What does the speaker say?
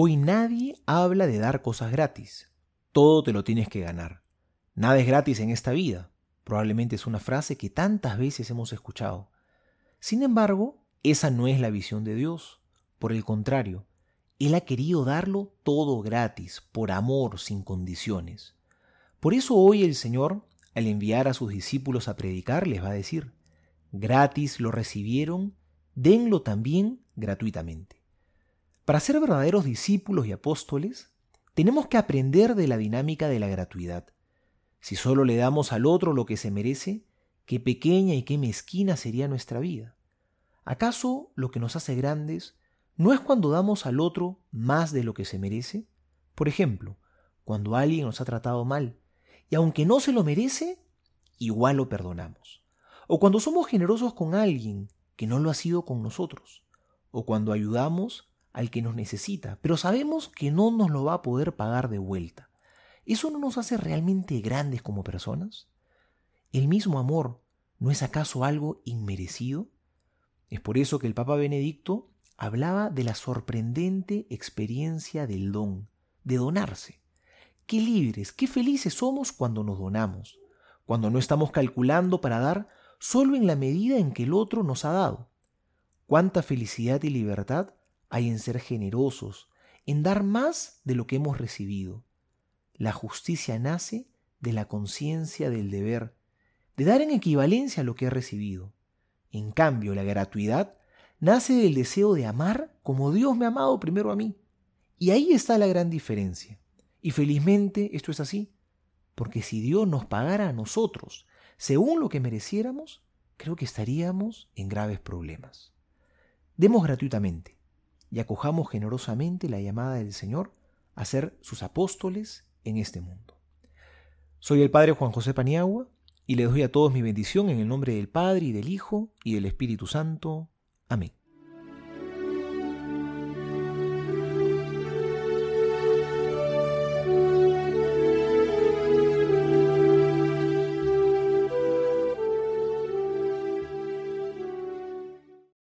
Hoy nadie habla de dar cosas gratis. Todo te lo tienes que ganar. Nada es gratis en esta vida. Probablemente es una frase que tantas veces hemos escuchado. Sin embargo, esa no es la visión de Dios. Por el contrario, Él ha querido darlo todo gratis, por amor, sin condiciones. Por eso hoy el Señor, al enviar a sus discípulos a predicar, les va a decir, gratis lo recibieron, denlo también gratuitamente. Para ser verdaderos discípulos y apóstoles, tenemos que aprender de la dinámica de la gratuidad. Si solo le damos al otro lo que se merece, qué pequeña y qué mezquina sería nuestra vida. ¿Acaso lo que nos hace grandes no es cuando damos al otro más de lo que se merece? Por ejemplo, cuando alguien nos ha tratado mal, y aunque no se lo merece, igual lo perdonamos. O cuando somos generosos con alguien que no lo ha sido con nosotros. O cuando ayudamos al que nos necesita, pero sabemos que no nos lo va a poder pagar de vuelta. ¿Eso no nos hace realmente grandes como personas? ¿El mismo amor no es acaso algo inmerecido? Es por eso que el Papa Benedicto hablaba de la sorprendente experiencia del don, de donarse. Qué libres, qué felices somos cuando nos donamos, cuando no estamos calculando para dar solo en la medida en que el otro nos ha dado. Cuánta felicidad y libertad hay en ser generosos, en dar más de lo que hemos recibido. La justicia nace de la conciencia del deber, de dar en equivalencia lo que he recibido. En cambio, la gratuidad nace del deseo de amar como Dios me ha amado primero a mí. Y ahí está la gran diferencia. Y felizmente esto es así, porque si Dios nos pagara a nosotros según lo que mereciéramos, creo que estaríamos en graves problemas. Demos gratuitamente y acojamos generosamente la llamada del Señor a ser sus apóstoles en este mundo. Soy el Padre Juan José Paniagua y les doy a todos mi bendición en el nombre del Padre y del Hijo y del Espíritu Santo. Amén.